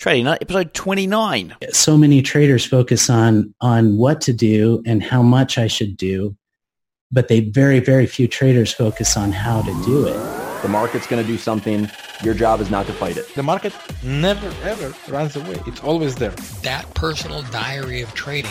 Trading Nut, episode 29. So many traders focus on on what to do and how much I should do, but they very very few traders focus on how to do it. The market's going to do something. Your job is not to fight it. The market never ever runs away. It's always there. That personal diary of trading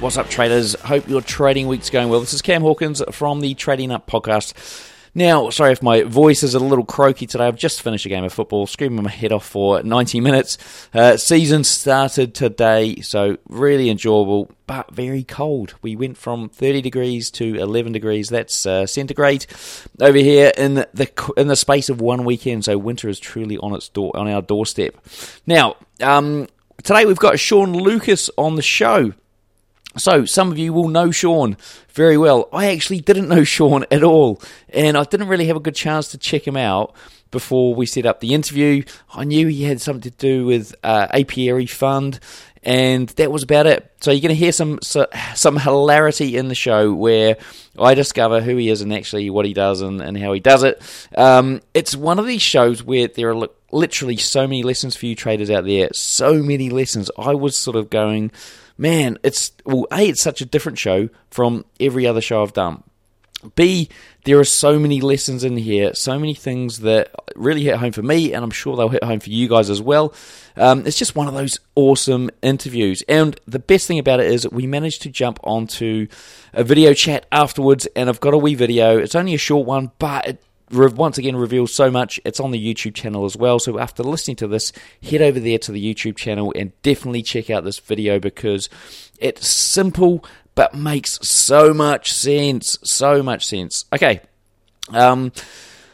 What's up, traders? Hope your trading week's going well. This is Cam Hawkins from the Trading Nut podcast. Now, sorry if my voice is a little croaky today. I've just finished a game of football, screaming my head off for 90 minutes. Uh, season started today, so really enjoyable, but very cold. We went from 30 degrees to 11 degrees. That's uh, centigrade over here in the in the space of one weekend. So winter is truly on its door on our doorstep. Now, um, today we've got Sean Lucas on the show. So, some of you will know Sean very well. I actually didn't know Sean at all, and I didn't really have a good chance to check him out before we set up the interview. I knew he had something to do with uh, Apiary Fund, and that was about it. So you're going to hear some some hilarity in the show where I discover who he is and actually what he does and, and how he does it. Um, it's one of these shows where there are literally so many lessons for you traders out there. So many lessons. I was sort of going man, it's well, a it's such a different show from every other show I've done. B, there are so many lessons in here, so many things that really hit home for me, and I'm sure they'll hit home for you guys as well. Um, it's just one of those awesome interviews. And the best thing about it is we managed to jump onto a video chat afterwards, and I've got a wee video. It's only a short one, but it once again reveals so much. It's on the YouTube channel as well. So after listening to this, head over there to the YouTube channel and definitely check out this video because it's simple but makes so much sense. So much sense. Okay. Um,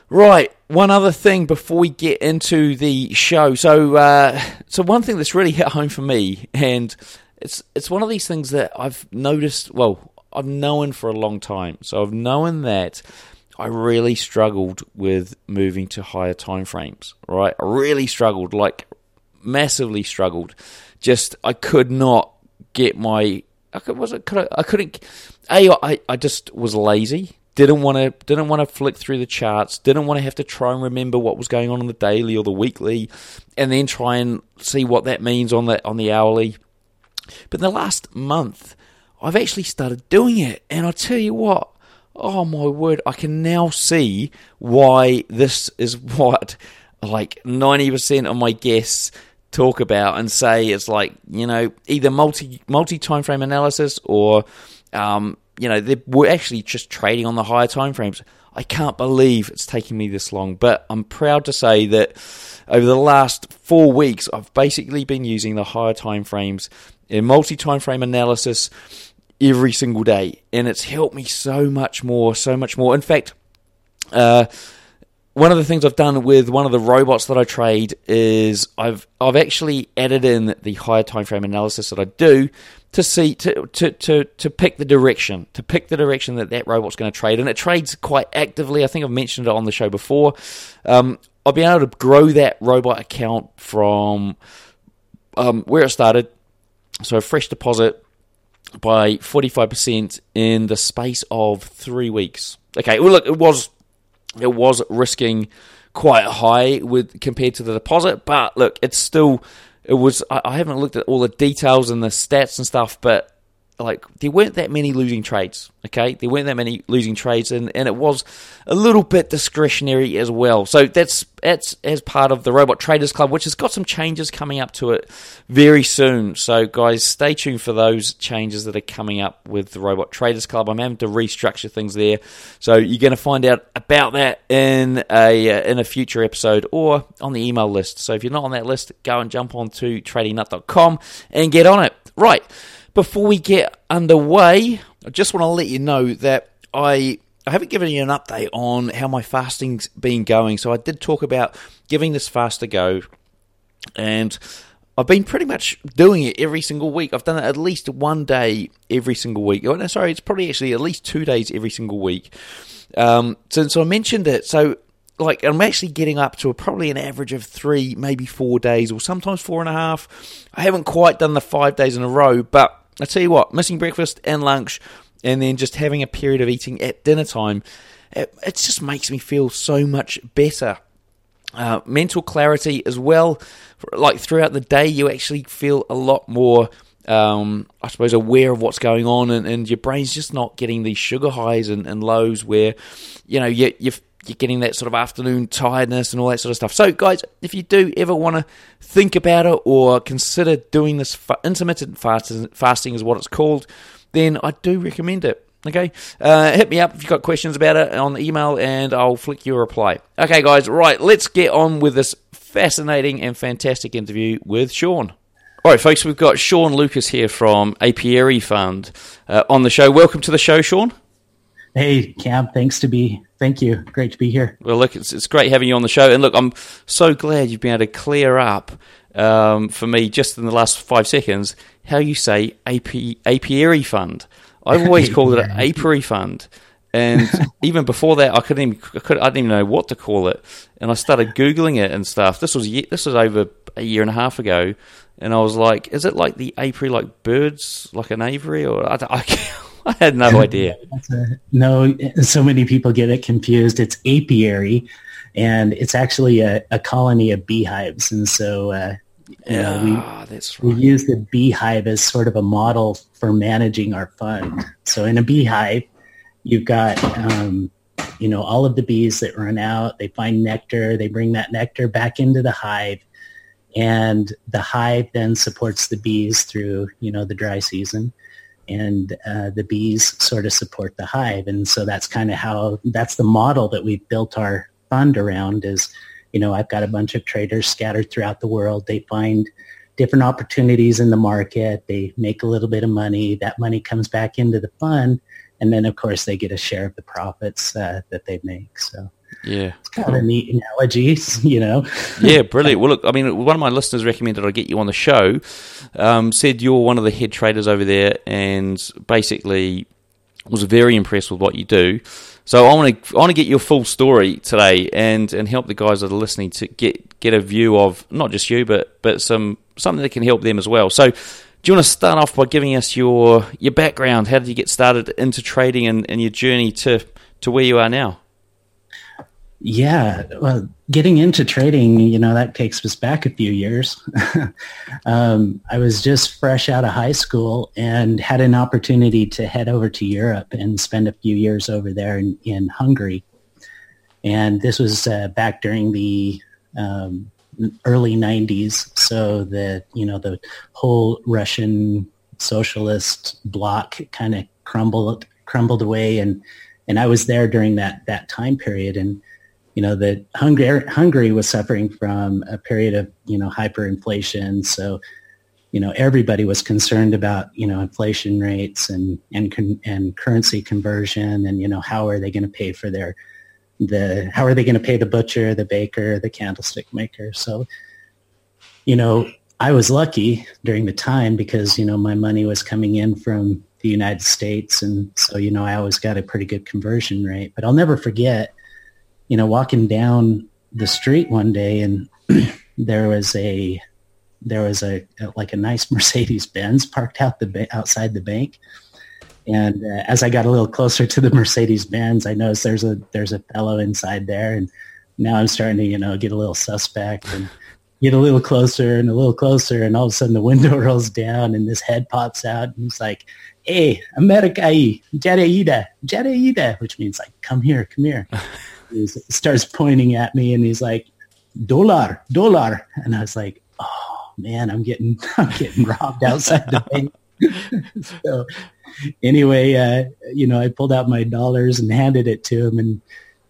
right. One other thing before we get into the show. So, uh, so one thing that's really hit home for me, and it's it's one of these things that I've noticed. Well, I've known for a long time. So I've known that I really struggled with moving to higher time frames, right? I really struggled, like massively struggled. Just I could not get my I could, was it, could I, I couldn't a I, I just was lazy. Didn't want to didn't want to flick through the charts. Didn't want to have to try and remember what was going on on the daily or the weekly, and then try and see what that means on the on the hourly. But in the last month, I've actually started doing it, and I tell you what, oh my word, I can now see why this is what like 90% of my guests talk about and say it's like, you know, either multi multi time frame analysis or um, you know, we're actually just trading on the higher time frames. I can't believe it's taking me this long, but I'm proud to say that over the last four weeks, I've basically been using the higher time frames in multi time frame analysis every single day, and it's helped me so much more, so much more. In fact, uh, one of the things I've done with one of the robots that I trade is I've I've actually added in the higher time frame analysis that I do to see to to to, to pick the direction to pick the direction that that robot's going to trade, and it trades quite actively. I think I've mentioned it on the show before. Um, I've been able to grow that robot account from um, where it started, so a fresh deposit by 45% in the space of three weeks. Okay, well, look, it was it was risking quite high with compared to the deposit, but look, it's still it was. I, I haven't looked at all the details and the stats and stuff, but like there weren't that many losing trades. Okay, there weren't that many losing trades, and, and it was a little bit discretionary as well. So that's that's as part of the Robot Traders Club, which has got some changes coming up to it very soon. So guys, stay tuned for those changes that are coming up with the Robot Traders Club. I'm having to restructure things there, so you're going to find out about that in a uh, in a future episode or on the email list. So if you're not on that list, go and jump on to tradingnut.com and get on it. Right. Before we get underway, I just want to let you know that I I haven't given you an update on how my fasting's been going. So I did talk about giving this fast a go, and I've been pretty much doing it every single week. I've done it at least one day every single week. Oh, no, sorry, it's probably actually at least two days every single week. Um, so I mentioned it. So, like, I'm actually getting up to probably an average of three, maybe four days, or sometimes four and a half. I haven't quite done the five days in a row, but I tell you what, missing breakfast and lunch, and then just having a period of eating at dinner time, it, it just makes me feel so much better. Uh, mental clarity as well. Like throughout the day, you actually feel a lot more, um, I suppose, aware of what's going on, and, and, your brain's just not getting these sugar highs and, and lows where, you know, you, you're, you're getting that sort of afternoon tiredness and all that sort of stuff. So, guys, if you do ever want to think about it or consider doing this fa- intermittent fasting, fasting is what it's called, then I do recommend it. Okay, uh, hit me up if you've got questions about it on the email and I'll flick you a reply. Okay, guys, right, let's get on with this fascinating and fantastic interview with Sean. All right, folks, we've got Sean Lucas here from Apiary Fund uh, on the show. Welcome to the show, Sean. Hey, Cam, thanks to be, thank you. Great to be here. Well, look, it's, it's great having you on the show. And look, I'm so glad you've been able to clear up um, for me just in the last five seconds how you say AP, Apiary Fund. I've always called it an apiary fund. And even before that, I couldn't even I, could, I didn't even know what to call it. And I started googling it and stuff. This was this was over a year and a half ago, and I was like, "Is it like the apiary, like birds, like an aviary?" Or I, I, I had no idea. no, so many people get it confused. It's apiary, and it's actually a, a colony of beehives. And so uh, you know, we, ah, that's right. we use the beehive as sort of a model for managing our fund. So in a beehive, you've got, um, you know, all of the bees that run out, they find nectar, they bring that nectar back into the hive, and the hive then supports the bees through, you know, the dry season. And uh, the bees sort of support the hive. And so that's kind of how, that's the model that we've built our fund around is, you know, I've got a bunch of traders scattered throughout the world. They find different opportunities in the market. They make a little bit of money. That money comes back into the fund. And then, of course, they get a share of the profits uh, that they make. So yeah, it's kind of a neat analogy, you know. yeah, brilliant. Well, look, I mean, one of my listeners recommended I get you on the show. Um, said you're one of the head traders over there, and basically was very impressed with what you do. So I want to I want to get your full story today and and help the guys that are listening to get get a view of not just you but but some something that can help them as well. So do you want to start off by giving us your your background? How did you get started into trading and, and your journey to to where you are now? Yeah, well, getting into trading, you know, that takes us back a few years. um, I was just fresh out of high school and had an opportunity to head over to Europe and spend a few years over there in, in Hungary. And this was uh, back during the um, early 90s. So the, you know, the whole Russian socialist bloc kind of crumbled, crumbled away. And, and I was there during that, that time period. And, you know, that Hungary, Hungary was suffering from a period of, you know, hyperinflation. So, you know, everybody was concerned about, you know, inflation rates and, and, and currency conversion and, you know, how are they going to pay for their, the, how are they going to pay the butcher, the baker, the candlestick maker? So, you know, I was lucky during the time because, you know, my money was coming in from the United States. And so, you know, I always got a pretty good conversion rate, but I'll never forget, you know, walking down the street one day and there was a there was a, a like a nice Mercedes Benz parked out the outside the bank. And uh, as I got a little closer to the Mercedes Benz, I noticed there's a there's a fellow inside there, and now I'm starting to you know get a little suspect and get a little closer and a little closer, and all of a sudden the window rolls down and this head pops out, and he's like, "Hey, America, Jareida, Jareida," which means like, "Come here, come here." he starts pointing at me and he's like, dollar, dollar. And I was like, oh man, I'm getting, I'm getting robbed outside the bank. so anyway, uh, you know, I pulled out my dollars and handed it to him. And,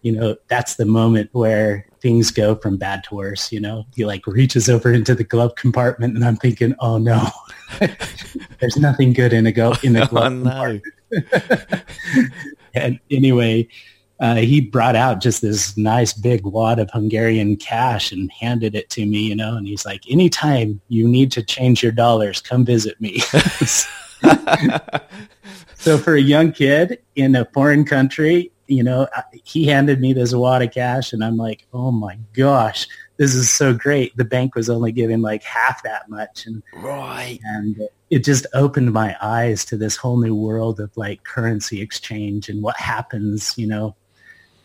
you know, that's the moment where things go from bad to worse. You know, he like reaches over into the glove compartment and I'm thinking, oh no, there's nothing good in a go in a glove oh, no. compartment. and anyway, uh, he brought out just this nice big wad of Hungarian cash and handed it to me, you know, and he's like, anytime you need to change your dollars, come visit me. so for a young kid in a foreign country, you know, he handed me this wad of cash and I'm like, oh my gosh, this is so great. The bank was only giving like half that much. And, right. And it just opened my eyes to this whole new world of like currency exchange and what happens, you know,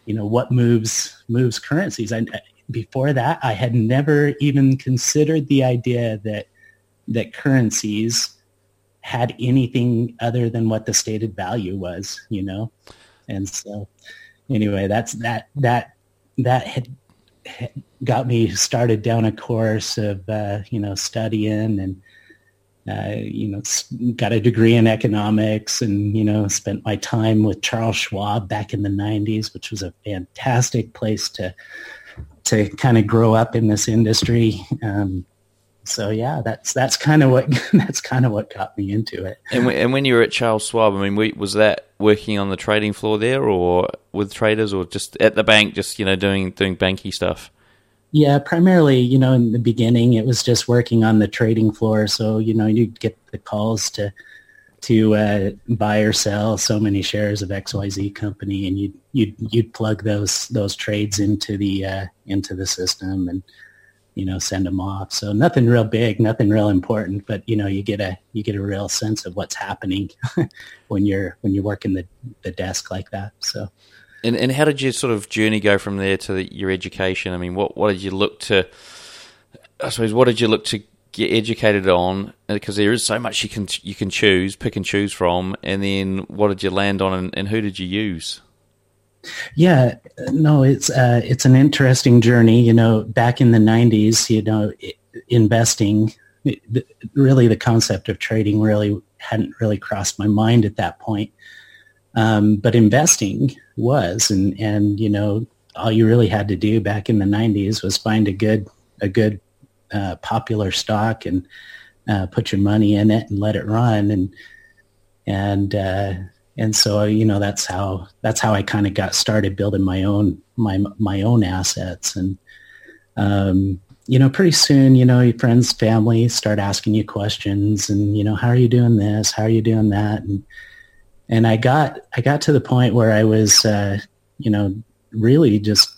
you know, what moves, moves currencies. I, before that, I had never even considered the idea that, that currencies had anything other than what the stated value was, you know? And so anyway, that's that that that had, had got me started down a course of uh, you know studying and uh, you know got a degree in economics and you know spent my time with Charles Schwab back in the 90s, which was a fantastic place to to kind of grow up in this industry. Um, so yeah, that's that's kind of what that's kind of what got me into it. And and when you were at Charles Schwab, I mean, was that working on the trading floor there, or with traders, or just at the bank, just you know doing doing banky stuff? Yeah, primarily, you know, in the beginning, it was just working on the trading floor. So you know, you'd get the calls to to uh, buy or sell so many shares of X Y Z company, and you'd you'd you'd plug those those trades into the uh, into the system and you know, send them off. So nothing real big, nothing real important, but you know, you get a you get a real sense of what's happening when you're when you're working the the desk like that. So. And and how did your sort of journey go from there to the, your education? I mean, what what did you look to? I suppose what did you look to get educated on? Because there is so much you can you can choose, pick and choose from. And then what did you land on, and, and who did you use? Yeah, no, it's uh, it's an interesting journey. You know, back in the '90s, you know, investing, really, the concept of trading really hadn't really crossed my mind at that point. Um, but investing was, and and you know, all you really had to do back in the '90s was find a good a good uh, popular stock and uh, put your money in it and let it run. And and uh, and so you know that's how that's how I kind of got started building my own my my own assets. And um, you know pretty soon you know your friends family start asking you questions and you know how are you doing this? How are you doing that? And and I got I got to the point where I was uh, you know really just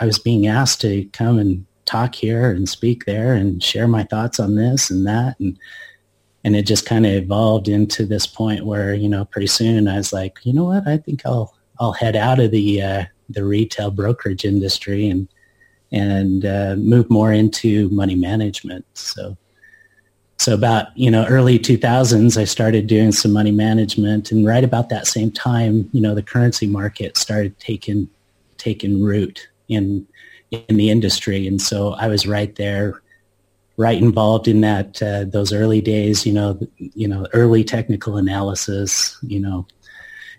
I was being asked to come and talk here and speak there and share my thoughts on this and that and and it just kind of evolved into this point where you know pretty soon I was like, you know what, I think I'll I'll head out of the uh, the retail brokerage industry and and uh, move more into money management. So so about you know early 2000s, I started doing some money management, and right about that same time, you know the currency market started taking taking root in in the industry, and so I was right there right involved in that uh, those early days you know you know early technical analysis you know.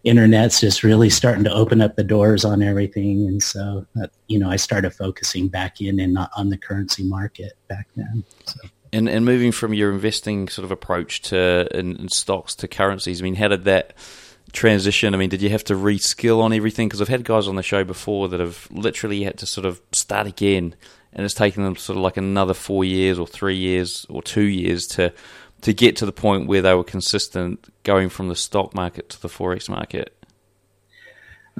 Internet's just really starting to open up the doors on everything. And so uh, you know i started focusing back in and on the currency market back then so. And and moving from your investing sort of approach to in, in stocks to currencies i mean how did that transition? I mean, did you have to reskill on everything? Because I've had guys on the show before that have literally had to sort of start again and it's taken them sort of like another four years or three years or two years to to get to the point where they were consistent going from the stock market to the forex market.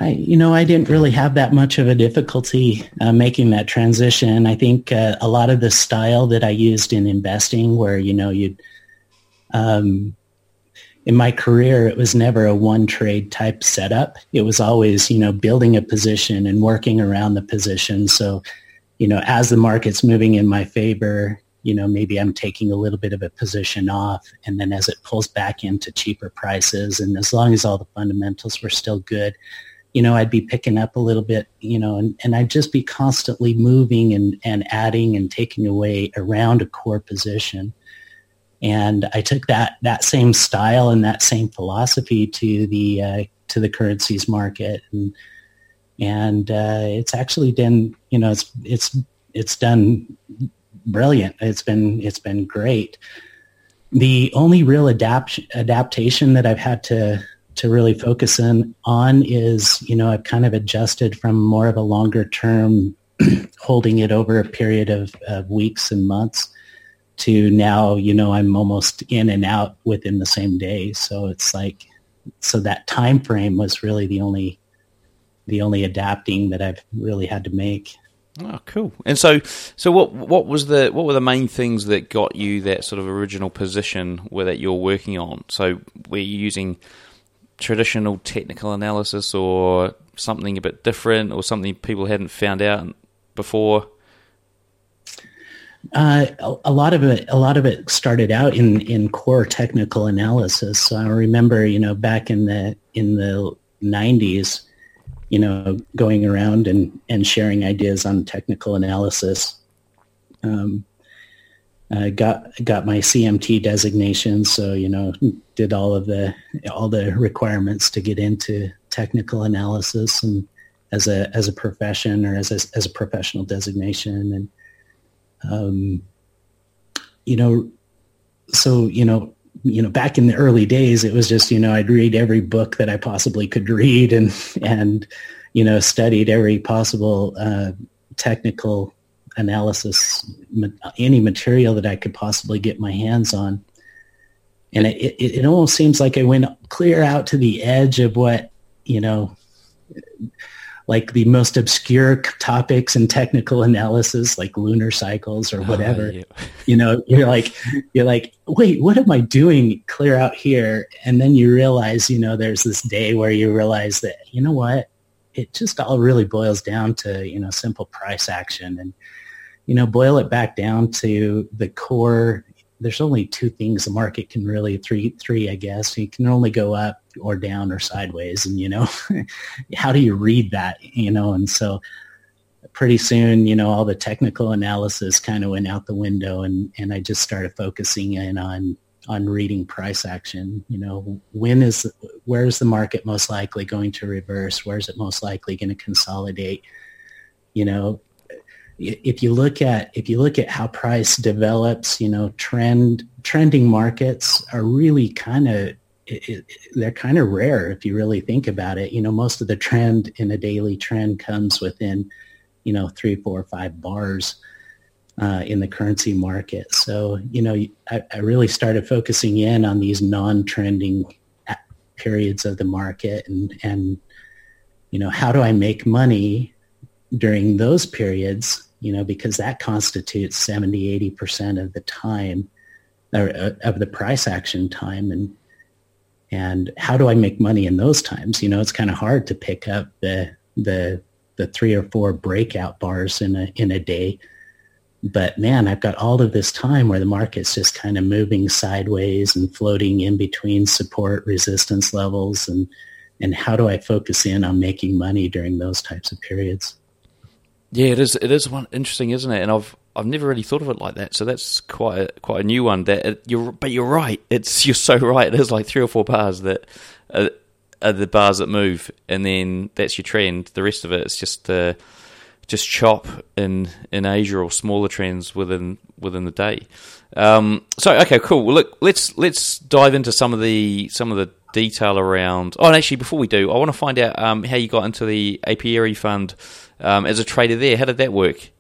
I, you know, I didn't really have that much of a difficulty uh, making that transition. I think uh, a lot of the style that I used in investing, where you know, you'd um, in my career, it was never a one trade type setup. It was always, you know, building a position and working around the position. So you know, as the market's moving in my favor, you know, maybe I'm taking a little bit of a position off. And then as it pulls back into cheaper prices, and as long as all the fundamentals were still good, you know, I'd be picking up a little bit, you know, and, and I'd just be constantly moving and, and adding and taking away around a core position. And I took that, that same style and that same philosophy to the, uh, to the currencies market. And, and uh, it's actually been you know it's it's it's done brilliant. It's been it's been great. The only real adapt adaptation that I've had to to really focus in on is, you know, I've kind of adjusted from more of a longer term, holding it over a period of, of weeks and months to now, you know, I'm almost in and out within the same day. So it's like, so that time frame was really the only, the only adapting that I've really had to make. Oh, cool. And so, so what what was the what were the main things that got you that sort of original position where that you're working on? So, were using traditional technical analysis or something a bit different or something people hadn't found out before? Uh, a, a, lot of it, a lot of it started out in, in core technical analysis. So I remember, you know, back in the in the '90s, you know, going around and, and sharing ideas on technical analysis. Um, uh, got got my CMT designation, so you know did all of the all the requirements to get into technical analysis and as a as a profession or as a, as a professional designation, and um, you know, so you know you know back in the early days it was just you know I'd read every book that I possibly could read and and you know studied every possible uh, technical analysis, any material that I could possibly get my hands on. And it, it, it almost seems like I went clear out to the edge of what, you know, like the most obscure topics in technical analysis, like lunar cycles or oh, whatever. Oh, yeah. You know, you're like, you're like, wait, what am I doing clear out here? And then you realize, you know, there's this day where you realize that, you know what, it just all really boils down to, you know, simple price action and you know, boil it back down to the core. There's only two things the market can really three three I guess. You can only go up or down or sideways, and you know, how do you read that? You know, and so pretty soon, you know, all the technical analysis kind of went out the window, and and I just started focusing in on on reading price action. You know, when is where is the market most likely going to reverse? Where is it most likely going to consolidate? You know, if you look at if you look at how price develops, you know, trend trending markets are really kind of they're kind of rare if you really think about it. You know, most of the trend in a daily trend comes within, you know, three, four, five bars uh, in the currency market. So, you know, I, I really started focusing in on these non-trending periods of the market and and you know how do I make money during those periods you know, because that constitutes 70, 80% of the time or uh, of the price action time. And, and how do I make money in those times? You know, it's kind of hard to pick up the, the, the three or four breakout bars in a, in a day. But man, I've got all of this time where the market's just kind of moving sideways and floating in between support resistance levels. And, and how do I focus in on making money during those types of periods? Yeah, it is. It is one interesting, isn't it? And I've I've never really thought of it like that. So that's quite a, quite a new one. That it, you're, but you're right. It's you're so right. It is like three or four bars that are, are, the bars that move, and then that's your trend. The rest of it is just uh, just chop in in Asia or smaller trends within within the day. Um, so okay, cool. Well, look, let's let's dive into some of the some of the detail around. Oh, and actually, before we do, I want to find out um, how you got into the Apiary Fund um, as a trader there. How did that work?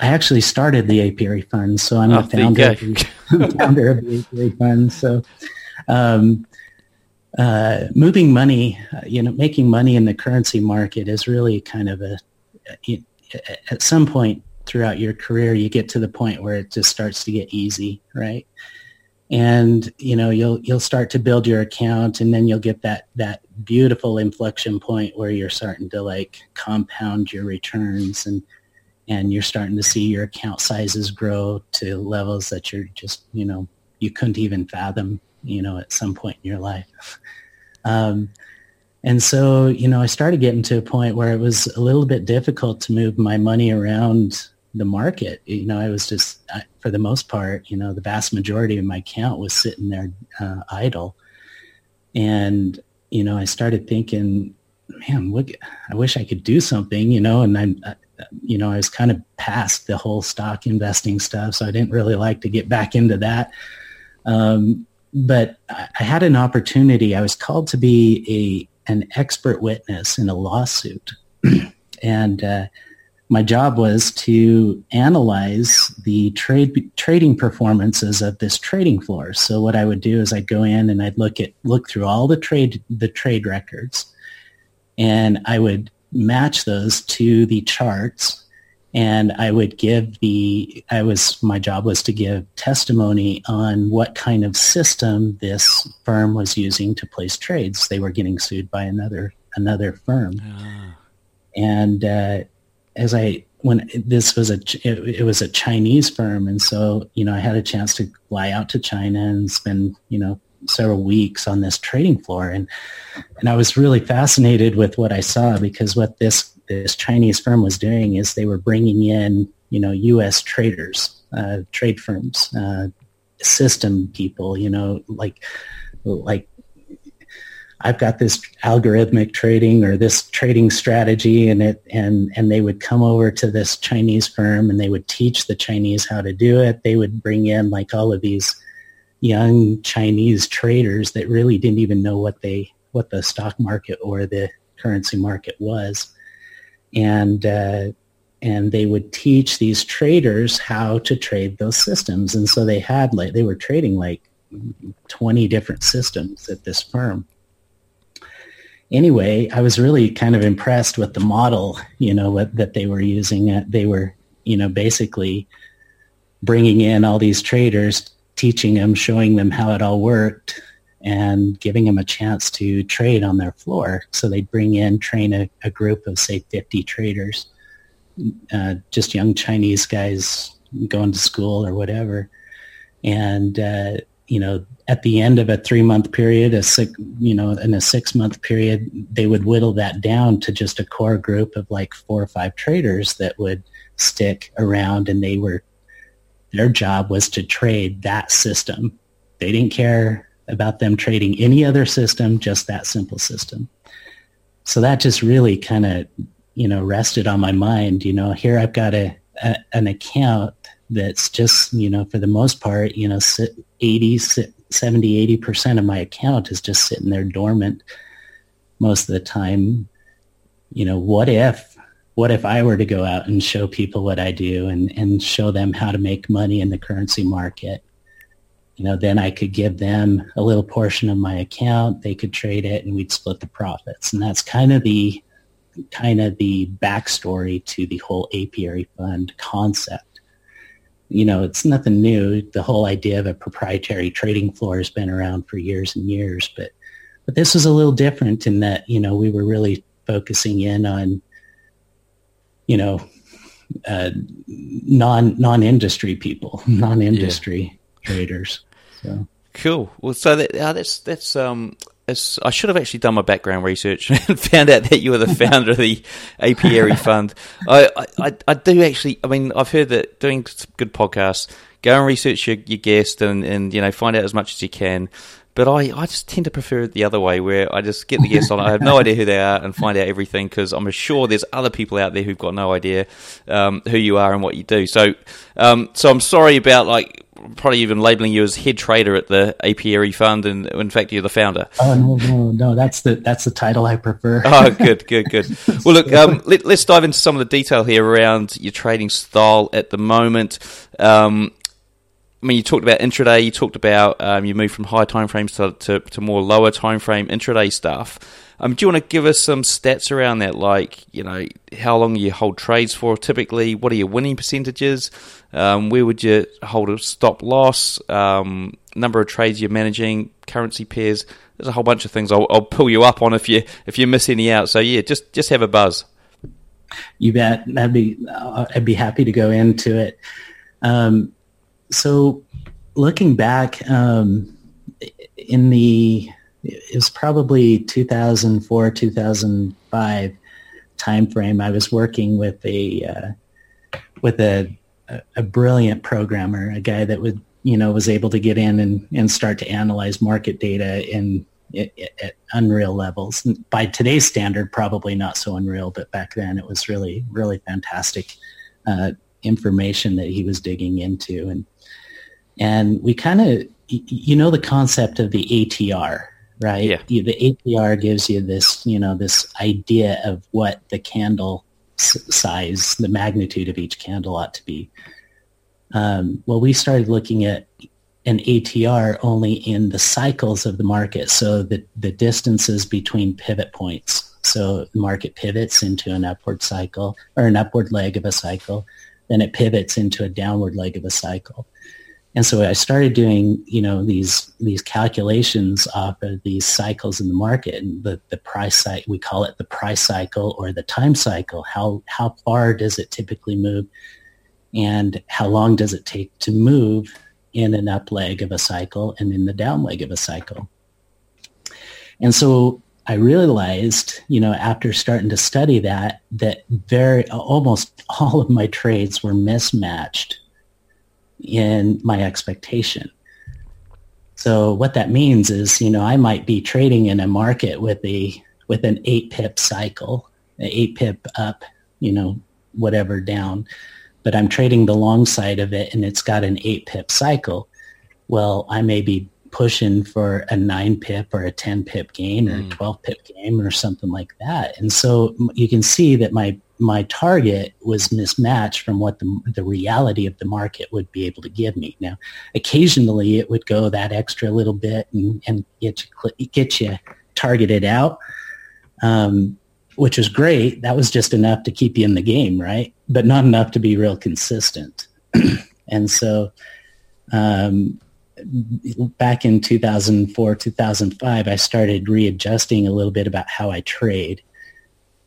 I actually started the Apiary Fund, so I'm oh, the founder, founder of the Apiary Fund. So, um, uh, moving money, you know, making money in the currency market is really kind of a. At some point throughout your career, you get to the point where it just starts to get easy, right? And you know you'll you'll start to build your account and then you'll get that that beautiful inflection point where you're starting to like compound your returns and and you're starting to see your account sizes grow to levels that you're just you know you couldn't even fathom you know at some point in your life um, and so you know i started getting to a point where it was a little bit difficult to move my money around the market. You know, I was just, I, for the most part, you know, the vast majority of my account was sitting there uh, idle. And, you know, I started thinking, man, look, I wish I could do something, you know, and I'm, uh, you know, I was kind of past the whole stock investing stuff. So I didn't really like to get back into that. Um, but I had an opportunity. I was called to be a an expert witness in a lawsuit, and uh, my job was to analyze the trade trading performances of this trading floor. So what I would do is I'd go in and I'd look at look through all the trade the trade records, and I would match those to the charts and I would give the I was my job was to give testimony on what kind of system this firm was using to place trades. They were getting sued by another another firm, ah. and uh, as I when this was a it, it, was a Chinese firm, and so you know I had a chance to fly out to China and spend you know several weeks on this trading floor, and and I was really fascinated with what I saw because what this this Chinese firm was doing is they were bringing in, you know, U.S. traders, uh, trade firms, uh, system people, you know, like like I've got this algorithmic trading or this trading strategy and it and and they would come over to this Chinese firm and they would teach the Chinese how to do it. They would bring in like all of these young Chinese traders that really didn't even know what they what the stock market or the currency market was and uh, and they would teach these traders how to trade those systems. And so they had like they were trading like 20 different systems at this firm. Anyway, I was really kind of impressed with the model, you know, what, that they were using. Uh, they were, you know, basically bringing in all these traders, teaching them, showing them how it all worked, and giving them a chance to trade on their floor. So they'd bring in, train a, a group of, say, 50 traders, uh, just young Chinese guys going to school or whatever. And, uh, you know, at the end of a three-month period, a six, you know, in a six-month period, they would whittle that down to just a core group of like four or five traders that would stick around and they were, their job was to trade that system. They didn't care about them trading any other system, just that simple system. So that just really kind of, you know, rested on my mind. You know, here I've got a, a, an account that's just, you know, for the most part, you know, 80, 70, 80% of my account is just sitting there dormant most of the time. You know, what if, what if I were to go out and show people what I do and, and show them how to make money in the currency market? you know, then I could give them a little portion of my account. They could trade it, and we'd split the profits. And that's kind of the kind of the backstory to the whole apiary fund concept. You know, it's nothing new. The whole idea of a proprietary trading floor has been around for years and years, but but this was a little different in that you know we were really focusing in on you know uh, non non industry people, non industry traders. So. Cool. Well, so that, uh, that's that's um, it's, I should have actually done my background research and found out that you were the founder of the Apiary Fund. I, I, I do actually. I mean, I've heard that doing good podcasts, go and research your, your guest and, and you know find out as much as you can. But I, I just tend to prefer it the other way, where I just get the guest on. I have no idea who they are and find out everything because I'm sure there's other people out there who've got no idea um, who you are and what you do. So, um, so I'm sorry about like probably even labeling you as head trader at the Apiary Fund, and in fact, you're the founder. Oh no, no, no! That's the that's the title I prefer. oh, good, good, good. Well, look, um, let, us dive into some of the detail here around your trading style at the moment. Um, I mean, you talked about intraday. You talked about um, you moved from high time frames to, to, to more lower time frame intraday stuff. Um, do you want to give us some stats around that? Like, you know, how long you hold trades for typically? What are your winning percentages? Um, where would you hold a stop loss? Um, number of trades you're managing, currency pairs. There's a whole bunch of things I'll, I'll, pull you up on if you if you miss any out. So yeah, just just have a buzz. You bet. That'd be I'd be happy to go into it. Um, so looking back um, in the it was probably 2004, 2005 timeframe. I was working with a uh, with a, a brilliant programmer, a guy that would you know was able to get in and, and start to analyze market data in at unreal levels. By today's standard, probably not so unreal, but back then it was really really fantastic uh, information that he was digging into, and and we kind of you know the concept of the ATR, right? Yeah. The ATR gives you this, you know, this idea of what the candle size, the magnitude of each candle ought to be. Um, well, we started looking at an ATR only in the cycles of the market, so the the distances between pivot points. So the market pivots into an upward cycle or an upward leg of a cycle, then it pivots into a downward leg of a cycle. And so I started doing, you know, these these calculations off of these cycles in the market and the, the price cycle, we call it the price cycle or the time cycle. How how far does it typically move? And how long does it take to move in an up leg of a cycle and in the down leg of a cycle? And so I realized, you know, after starting to study that, that very almost all of my trades were mismatched in my expectation. So what that means is, you know, I might be trading in a market with a with an eight pip cycle, an eight pip up, you know, whatever down, but I'm trading the long side of it and it's got an eight pip cycle. Well, I may be pushing for a nine pip or a 10 pip gain or a 12 pip gain or something like that. And so you can see that my my target was mismatched from what the, the reality of the market would be able to give me. Now, occasionally it would go that extra little bit and, and get you, get you targeted out, um, which was great. That was just enough to keep you in the game, right? But not enough to be real consistent. and so um, back in 2004, 2005, I started readjusting a little bit about how I trade.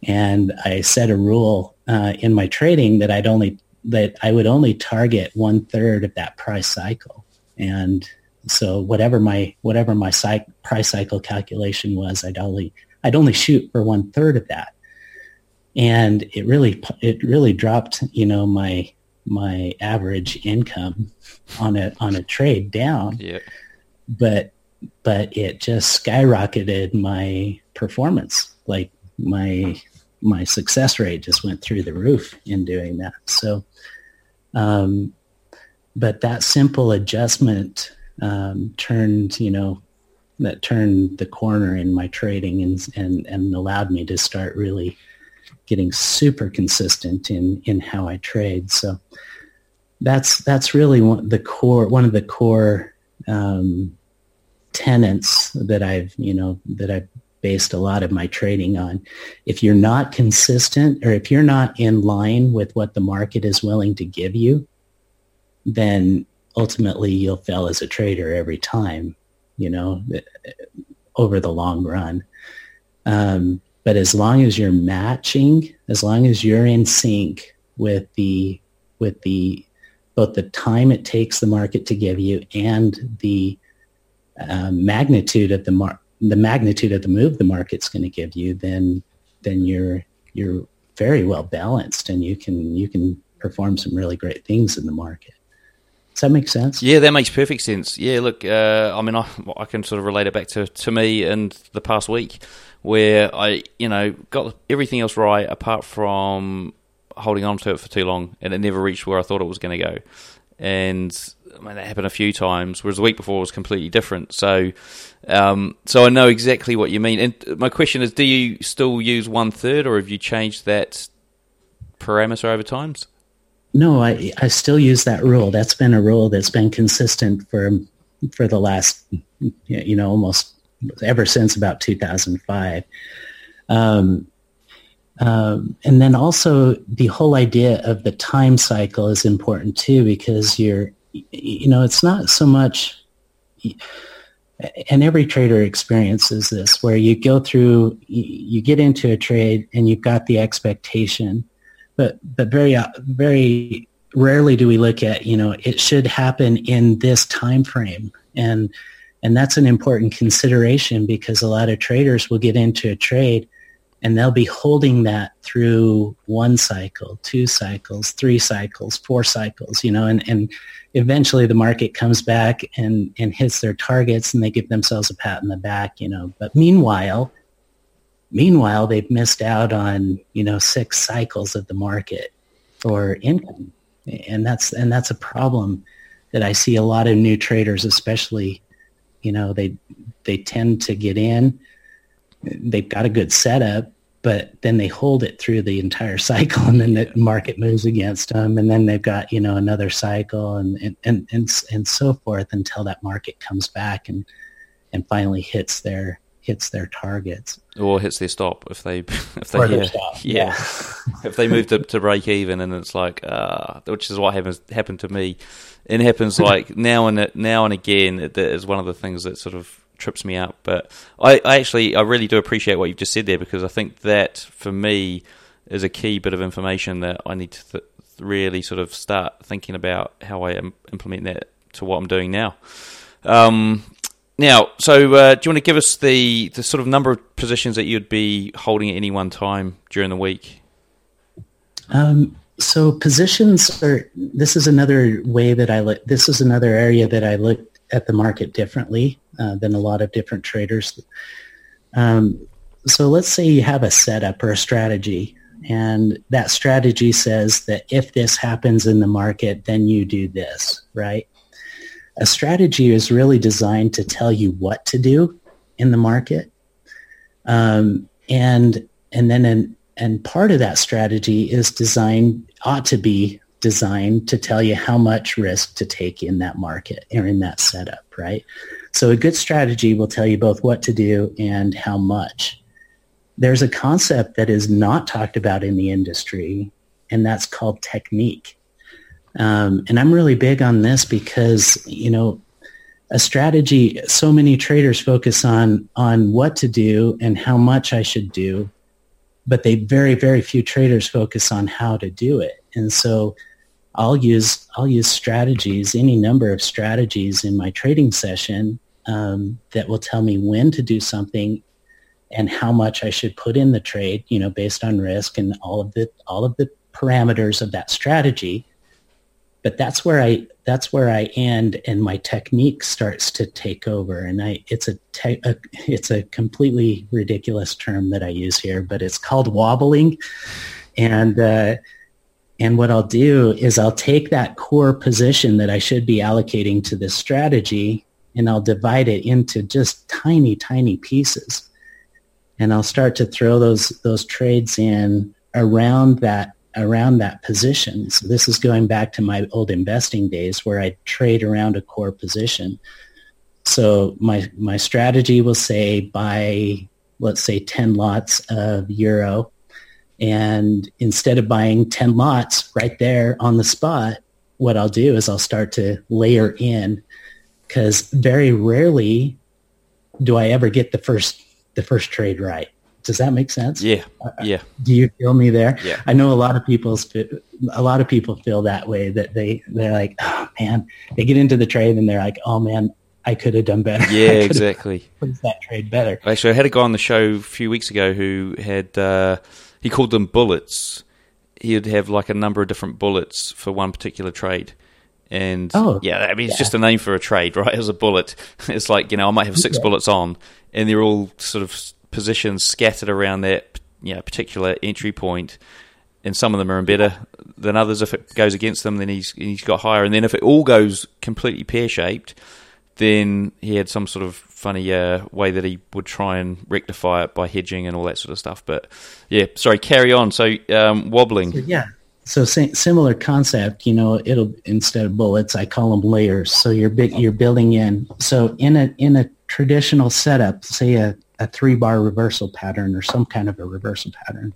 And I set a rule uh, in my trading that I'd only that I would only target one third of that price cycle, and so whatever my whatever my cy- price cycle calculation was, I'd only I'd only shoot for one third of that, and it really it really dropped you know my my average income on a on a trade down, yeah. but but it just skyrocketed my performance like my my success rate just went through the roof in doing that. So, um, but that simple adjustment um, turned, you know, that turned the corner in my trading and and and allowed me to start really getting super consistent in in how I trade. So that's that's really one, the core one of the core um, tenets that I've you know that I've based a lot of my trading on. If you're not consistent or if you're not in line with what the market is willing to give you, then ultimately you'll fail as a trader every time, you know, over the long run. Um, but as long as you're matching, as long as you're in sync with the with the both the time it takes the market to give you and the uh, magnitude of the mar- the magnitude of the move the market's going to give you, then then you're you're very well balanced and you can you can perform some really great things in the market. Does that make sense? Yeah, that makes perfect sense. Yeah, look, uh, I mean, I, I can sort of relate it back to, to me and the past week where I, you know, got everything else right apart from holding on to it for too long and it never reached where I thought it was going to go. And I mean, that happened a few times, whereas the week before was completely different. So, um, so I know exactly what you mean. And my question is, do you still use one third, or have you changed that parameter over times? No, I I still use that rule. That's been a rule that's been consistent for for the last you know almost ever since about 2005. Um, um, and then also the whole idea of the time cycle is important too because you're you know it's not so much and every trader experiences this where you go through you get into a trade and you've got the expectation but but very very rarely do we look at you know it should happen in this time frame and and that's an important consideration because a lot of traders will get into a trade and they'll be holding that through one cycle, two cycles, three cycles, four cycles, you know, and, and eventually the market comes back and, and hits their targets and they give themselves a pat in the back, you know. But meanwhile, meanwhile, they've missed out on, you know, six cycles of the market or income. And that's, and that's a problem that I see a lot of new traders, especially, you know, they they tend to get in, they've got a good setup, but then they hold it through the entire cycle and then the market moves against them and then they've got you know another cycle and and and and, and so forth until that market comes back and and finally hits their hits their targets or hits their stop if they if they yeah, yeah. yeah. if they move to, to break even and it's like uh, which is what happens happened to me it happens like now and now and again that is one of the things that sort of trips me up. But I, I actually I really do appreciate what you've just said there because I think that for me is a key bit of information that I need to th- really sort of start thinking about how I Im- implement that to what I'm doing now. Um, now, so uh, do you want to give us the, the sort of number of positions that you'd be holding at any one time during the week? Um, so positions are. This is another way that I look. This is another area that I look at the market differently uh, than a lot of different traders. Um, so let's say you have a setup or a strategy, and that strategy says that if this happens in the market, then you do this, right? A strategy is really designed to tell you what to do in the market, um, and and then an, and part of that strategy is designed ought to be designed to tell you how much risk to take in that market or in that setup, right? So a good strategy will tell you both what to do and how much. There's a concept that is not talked about in the industry, and that's called technique. Um, and I'm really big on this because, you know, a strategy, so many traders focus on, on what to do and how much I should do, but they very, very few traders focus on how to do it. And so I'll use I'll use strategies, any number of strategies in my trading session um, that will tell me when to do something and how much I should put in the trade, you know, based on risk and all of the all of the parameters of that strategy. But that's where I that's where I end, and my technique starts to take over. And I it's a, te- a it's a completely ridiculous term that I use here, but it's called wobbling, and uh, and what I'll do is I'll take that core position that I should be allocating to this strategy and I'll divide it into just tiny, tiny pieces. And I'll start to throw those, those trades in around that, around that position. So this is going back to my old investing days where I trade around a core position. So my, my strategy will say buy, let's say 10 lots of euro and instead of buying 10 lots right there on the spot, what I'll do is I'll start to layer in because very rarely do I ever get the first the first trade right. Does that make sense? Yeah. Yeah. Do you feel me there? Yeah. I know a lot of people a lot of people feel that way that they they're like, "Oh man, they get into the trade and they're like, "Oh man, I could have done better." Yeah, exactly. Placed that trade better. Actually, I had a guy on the show a few weeks ago who had uh, he called them bullets. He'd have like a number of different bullets for one particular trade. And oh, yeah, I mean, it's yeah. just a name for a trade, right? As a bullet. It's like, you know, I might have six okay. bullets on, and they're all sort of positions scattered around that you know, particular entry point and some of them are in better than others. If it goes against them, then he's he's got higher. And then if it all goes completely pear shaped, then he had some sort of funny uh, way that he would try and rectify it by hedging and all that sort of stuff. But yeah, sorry, carry on. So um, wobbling. So, yeah. So similar concept, you know, it'll instead of bullets, I call them layers. So you're big, you're building in. So in a in a traditional setup, say a, a three bar reversal pattern or some kind of a reversal pattern.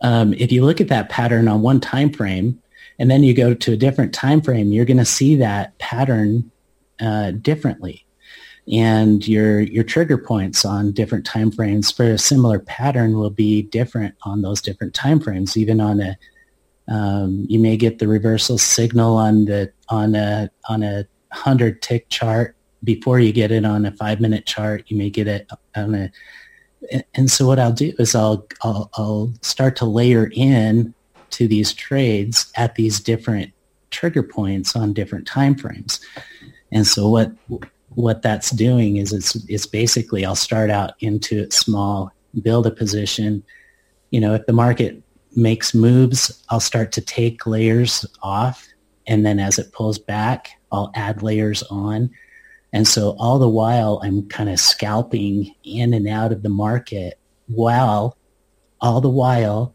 Um, if you look at that pattern on one time frame, and then you go to a different time frame, you're going to see that pattern uh, differently and your your trigger points on different time frames for a similar pattern will be different on those different time frames even on a um, you may get the reversal signal on the on a on a 100 tick chart before you get it on a five minute chart you may get it on a and so what I'll do is I'll, I'll I'll start to layer in to these trades at these different trigger points on different time frames and so what what that's doing is it's it's basically I'll start out into small, build a position. You know, if the market makes moves, I'll start to take layers off and then as it pulls back, I'll add layers on. And so all the while I'm kind of scalping in and out of the market while all the while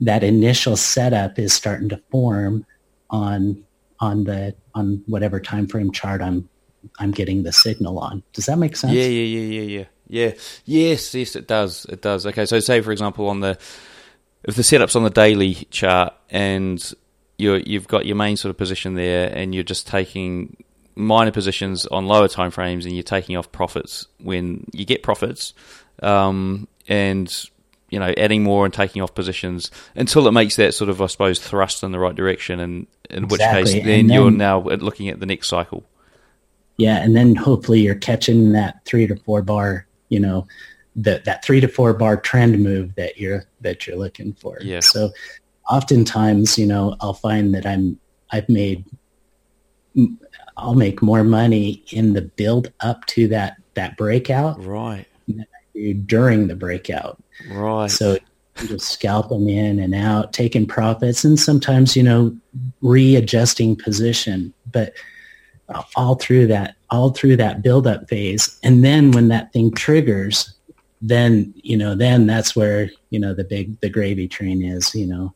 that initial setup is starting to form on on the on whatever time frame chart I'm I'm getting the signal on. Does that make sense? Yeah, yeah, yeah, yeah, yeah. Yeah. Yes, yes, it does. It does. Okay, so say for example on the if the setup's on the daily chart and you're you've got your main sort of position there and you're just taking minor positions on lower time frames and you're taking off profits when you get profits um, and you know adding more and taking off positions until it makes that sort of I suppose thrust in the right direction and in exactly. which case then, then, you're now looking at the next cycle. Yeah and then hopefully you're catching that three to four bar you know that that three to four bar trend move that you're that you're looking for. Yeah so oftentimes you know I'll find that I'm I've made I'll make more money in the build up to that that breakout right. during the breakout. Right. So just scalp them in and out taking profits and sometimes you know readjusting position. But uh, all through that all through that build up phase and then when that thing triggers then you know then that's where you know the big the gravy train is you know.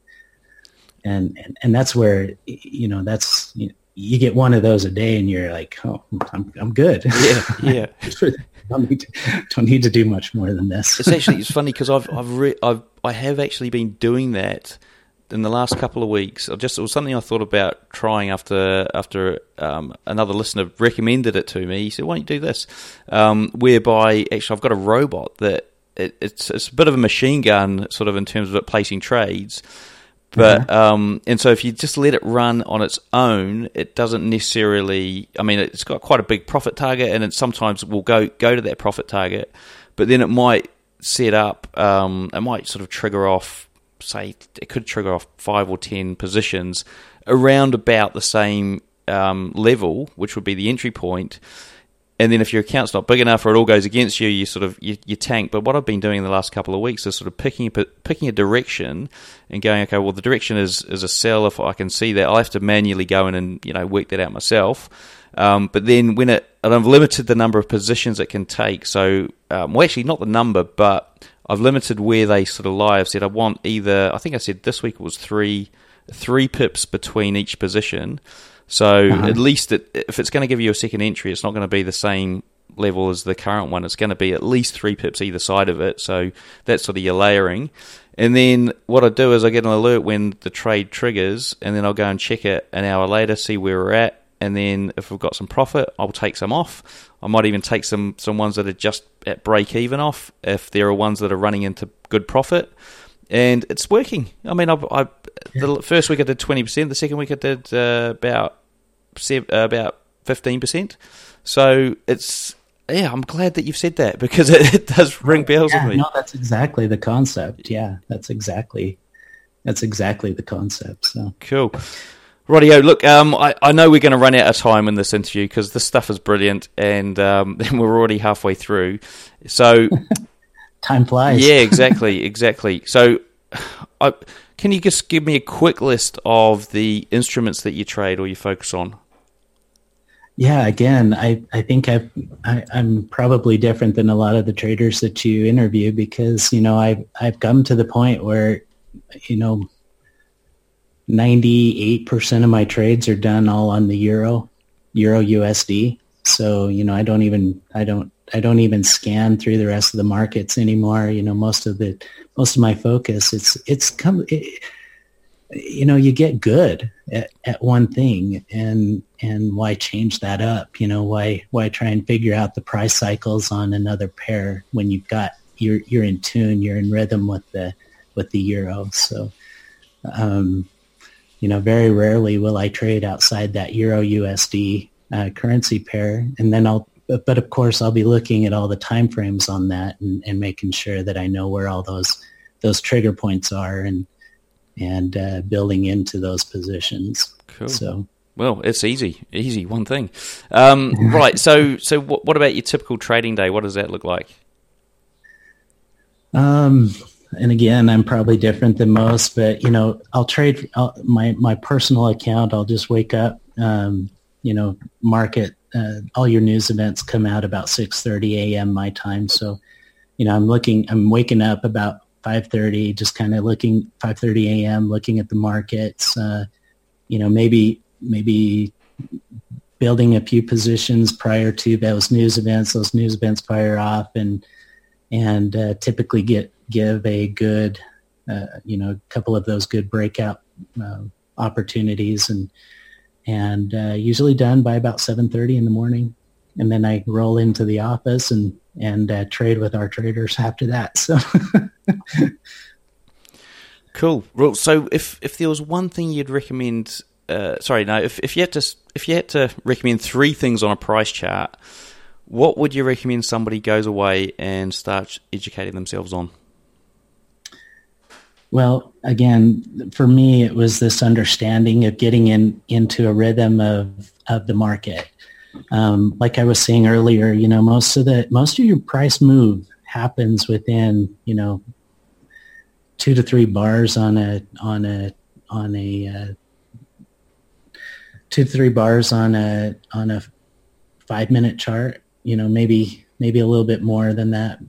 And and, and that's where you know that's you know, you get one of those a day and you're like, oh, I'm, I'm good. Yeah, yeah. don't, need to, don't need to do much more than this. it's actually it's funny because I've I've, re- I've I have actually been doing that in the last couple of weeks. I just it was something I thought about trying after after um, another listener recommended it to me. He said, "Why don't you do this?" Um, whereby actually I've got a robot that it, it's it's a bit of a machine gun, sort of in terms of it placing trades but mm-hmm. um, and so if you just let it run on its own, it doesn't necessarily. I mean, it's got quite a big profit target, and it sometimes will go go to that profit target, but then it might set up. Um, it might sort of trigger off. Say it could trigger off five or ten positions around about the same um, level, which would be the entry point and then if your account's not big enough or it all goes against you, you sort of you, you, tank. But what I've been doing in the last couple of weeks is sort of picking picking a direction and going, okay, well the direction is is a sell. If I can see that, I'll have to manually go in and you know work that out myself. Um, but then when it, and I've limited the number of positions it can take. So, um, well, actually not the number, but I've limited where they sort of lie. I've said I want either. I think I said this week it was three three pips between each position. So uh-huh. at least it, if it's going to give you a second entry, it's not going to be the same level as the current one. It's going to be at least three pips either side of it. So that's sort of your layering. And then what I do is I get an alert when the trade triggers, and then I'll go and check it an hour later, see where we're at, and then if we've got some profit, I'll take some off. I might even take some some ones that are just at break even off if there are ones that are running into good profit. And it's working. I mean, I, I the first week I did twenty percent. The second week I did uh, about uh, about fifteen percent. So it's yeah, I'm glad that you've said that because it, it does ring bells yeah, with me. No, that's exactly the concept. Yeah, that's exactly that's exactly the concept. So cool. Radio, look, um, I, I know we're going to run out of time in this interview because this stuff is brilliant, and um, we're already halfway through. So, time flies. Yeah, exactly, exactly. So, I, can you just give me a quick list of the instruments that you trade or you focus on? Yeah, again, I, I think I've, I, I'm probably different than a lot of the traders that you interview because, you know, I've, I've come to the point where, you know, 98% of my trades are done all on the euro, euro USD. So, you know, I don't even, I don't, I don't even scan through the rest of the markets anymore. You know, most of the most of my focus it's it's come it, you know you get good at, at one thing and and why change that up? You know why why try and figure out the price cycles on another pair when you've got you're you're in tune you're in rhythm with the with the euro. So um you know very rarely will i trade outside that euro usd uh, currency pair. And then i'll but, but of course I'll be looking at all the time frames on that and, and making sure that I know where all those those trigger points are and and uh, building into those positions. Cool. So well, it's easy, easy one thing. Um, right. So so what, what about your typical trading day? What does that look like? Um, and again, I'm probably different than most, but you know, I'll trade I'll, my my personal account. I'll just wake up, um, you know, market. Uh, all your news events come out about 6:30 a.m. my time, so you know, I'm looking. I'm waking up about 5:30, just kind of looking 5:30 a.m. looking at the markets. Uh, you know, maybe maybe building a few positions prior to those news events. Those news events fire off, and and uh, typically get give a good, uh, you know, a couple of those good breakout uh, opportunities, and and uh, usually done by about 7:30 in the morning, and then I roll into the office and and uh, trade with our traders after that. So. cool. Well, so if if there was one thing you'd recommend, uh, sorry, no, if if you had to if you had to recommend three things on a price chart, what would you recommend somebody goes away and starts educating themselves on? Well, again, for me, it was this understanding of getting in into a rhythm of of the market. Um, like I was saying earlier, you know, most of the most of your price move happens within you know two to three bars on a on a on a uh, two to three bars on a on a five minute chart. You know, maybe maybe a little bit more than that.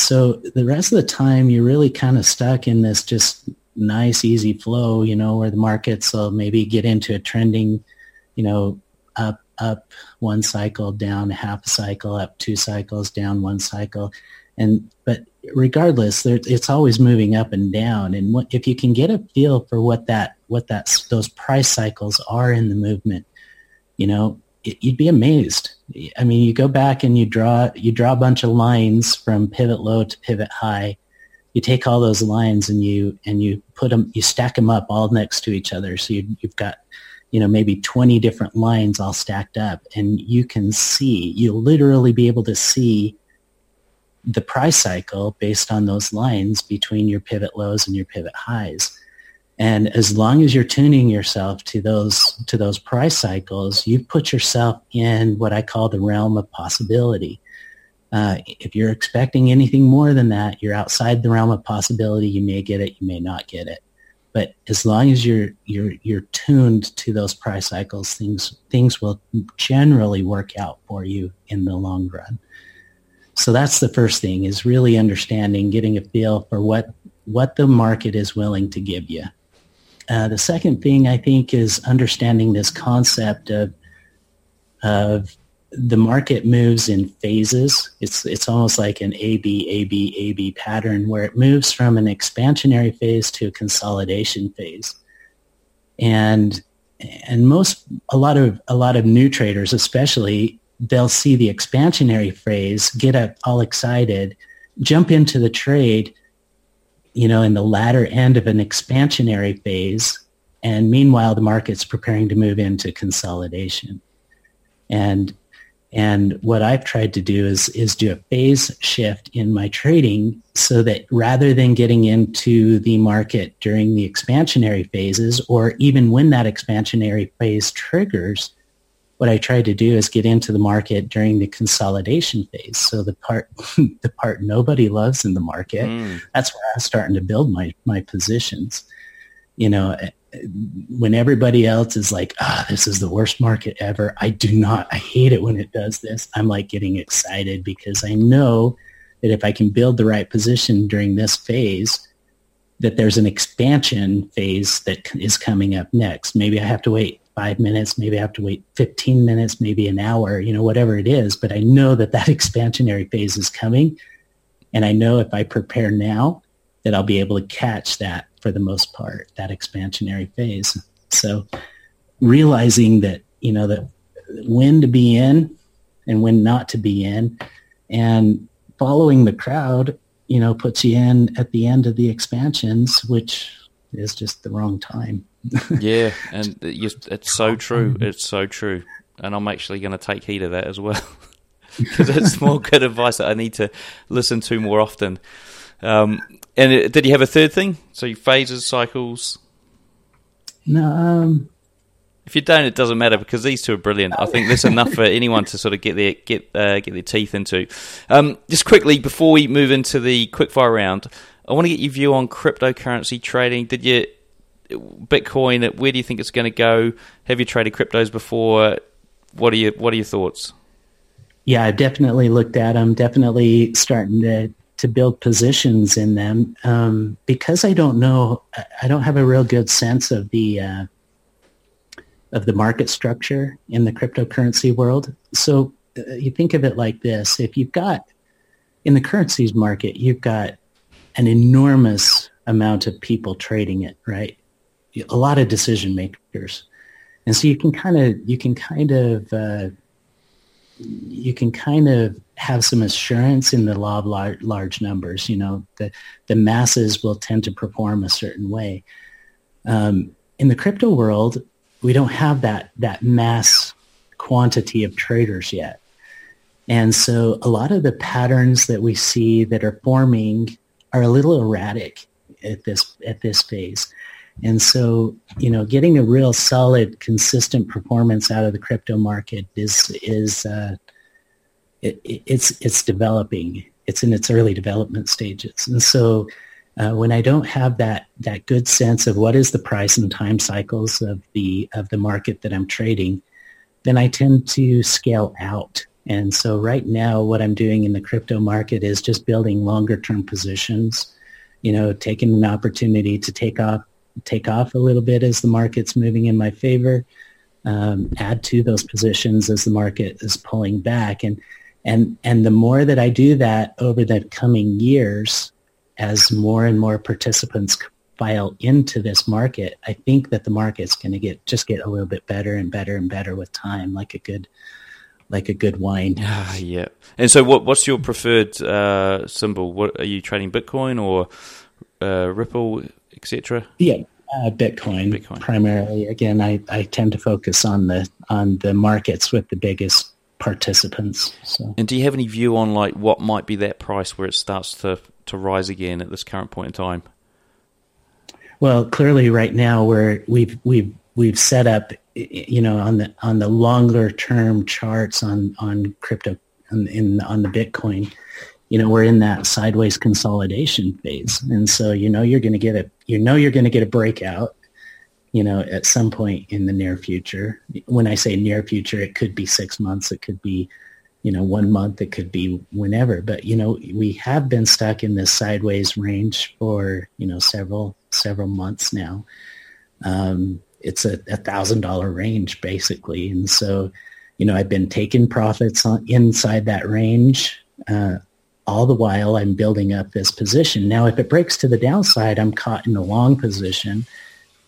So the rest of the time, you're really kind of stuck in this just nice, easy flow. You know, where the markets will maybe get into a trending, you know, up up one cycle, down half a cycle, up two cycles, down one cycle, and but regardless, there, it's always moving up and down. And what, if you can get a feel for what that what that those price cycles are in the movement, you know, you'd be amazed. I mean, you go back and you draw you draw a bunch of lines from pivot low to pivot high. You take all those lines and you and you put them you stack them up all next to each other. So you, you've got you know maybe 20 different lines all stacked up and you can see you'll literally be able to see the price cycle based on those lines between your pivot lows and your pivot highs. And as long as you're tuning yourself to those to those price cycles, you've put yourself in what I call the realm of possibility. Uh, if you're expecting anything more than that, you're outside the realm of possibility. You may get it, you may not get it. But as long as you're you're you're tuned to those price cycles, things things will generally work out for you in the long run. So that's the first thing is really understanding, getting a feel for what, what the market is willing to give you. Uh, the second thing I think is understanding this concept of, of the market moves in phases. It's, it's almost like an AB, AB, AB pattern where it moves from an expansionary phase to a consolidation phase. And and most a lot of a lot of new traders especially they'll see the expansionary phase, get up all excited, jump into the trade, you know, in the latter end of an expansionary phase. And meanwhile, the market's preparing to move into consolidation. And and what I've tried to do is is do a phase shift in my trading so that rather than getting into the market during the expansionary phases or even when that expansionary phase triggers, what I tried to do is get into the market during the consolidation phase. So the part the part nobody loves in the market, mm. that's where I'm starting to build my my positions. You know, eh, when everybody else is like, ah, this is the worst market ever. I do not. I hate it when it does this. I'm like getting excited because I know that if I can build the right position during this phase, that there's an expansion phase that is coming up next. Maybe I have to wait five minutes, maybe I have to wait 15 minutes, maybe an hour, you know, whatever it is. But I know that that expansionary phase is coming. And I know if I prepare now that I'll be able to catch that for the most part, that expansionary phase. So realizing that, you know, that when to be in and when not to be in and following the crowd, you know, puts you in at the end of the expansions, which is just the wrong time. Yeah, and it's so true. It's so true, and I'm actually going to take heed of that as well because it's more good advice that I need to listen to more often. Um, and it, did you have a third thing? So phases, cycles. No. Um, if you don't, it doesn't matter because these two are brilliant. I think there's enough for anyone to sort of get their get uh, get their teeth into. Um, just quickly before we move into the quickfire round, I want to get your view on cryptocurrency trading. Did you Bitcoin? Where do you think it's going to go? Have you traded cryptos before? What are your What are your thoughts? Yeah, I've definitely looked at them. Definitely starting to to build positions in them um, because I don't know. I don't have a real good sense of the uh, of the market structure in the cryptocurrency world. So uh, you think of it like this: if you've got in the currencies market, you've got an enormous amount of people trading it, right? A lot of decision makers, and so you can kind of you can kind of uh, you can kind of have some assurance in the law of large, large numbers. You know, the the masses will tend to perform a certain way. Um, in the crypto world, we don't have that that mass quantity of traders yet. And so a lot of the patterns that we see that are forming are a little erratic at this at this phase. And so, you know, getting a real solid, consistent performance out of the crypto market is is uh, it, it's it's developing. It's in its early development stages. And so, uh, when I don't have that that good sense of what is the price and time cycles of the of the market that I'm trading, then I tend to scale out. And so right now what I'm doing in the crypto market is just building longer term positions, you know, taking an opportunity to take off take off a little bit as the market's moving in my favor, um, add to those positions as the market is pulling back. And and and the more that I do that over the coming years, as more and more participants file into this market, I think that the market's going to get just get a little bit better and better and better with time, like a good like a good wine. Ah, yeah. And so, what what's your preferred uh, symbol? What are you trading Bitcoin or uh, Ripple, etc.? Yeah, uh, Bitcoin, Bitcoin primarily. Again, I, I tend to focus on the on the markets with the biggest participants. So. And do you have any view on like what might be that price where it starts to to rise again at this current point in time? Well, clearly, right now we're we've we've we've set up, you know, on the on the longer term charts on on crypto in, in on the Bitcoin, you know, we're in that sideways consolidation phase, and so you know you're going to get a you know you're going to get a breakout, you know, at some point in the near future. When I say near future, it could be six months, it could be you know, one month, it could be whenever. But, you know, we have been stuck in this sideways range for, you know, several, several months now. Um, it's a, a thousand dollar range basically. And so, you know, I've been taking profits on, inside that range. Uh, all the while I'm building up this position. Now, if it breaks to the downside, I'm caught in a long position.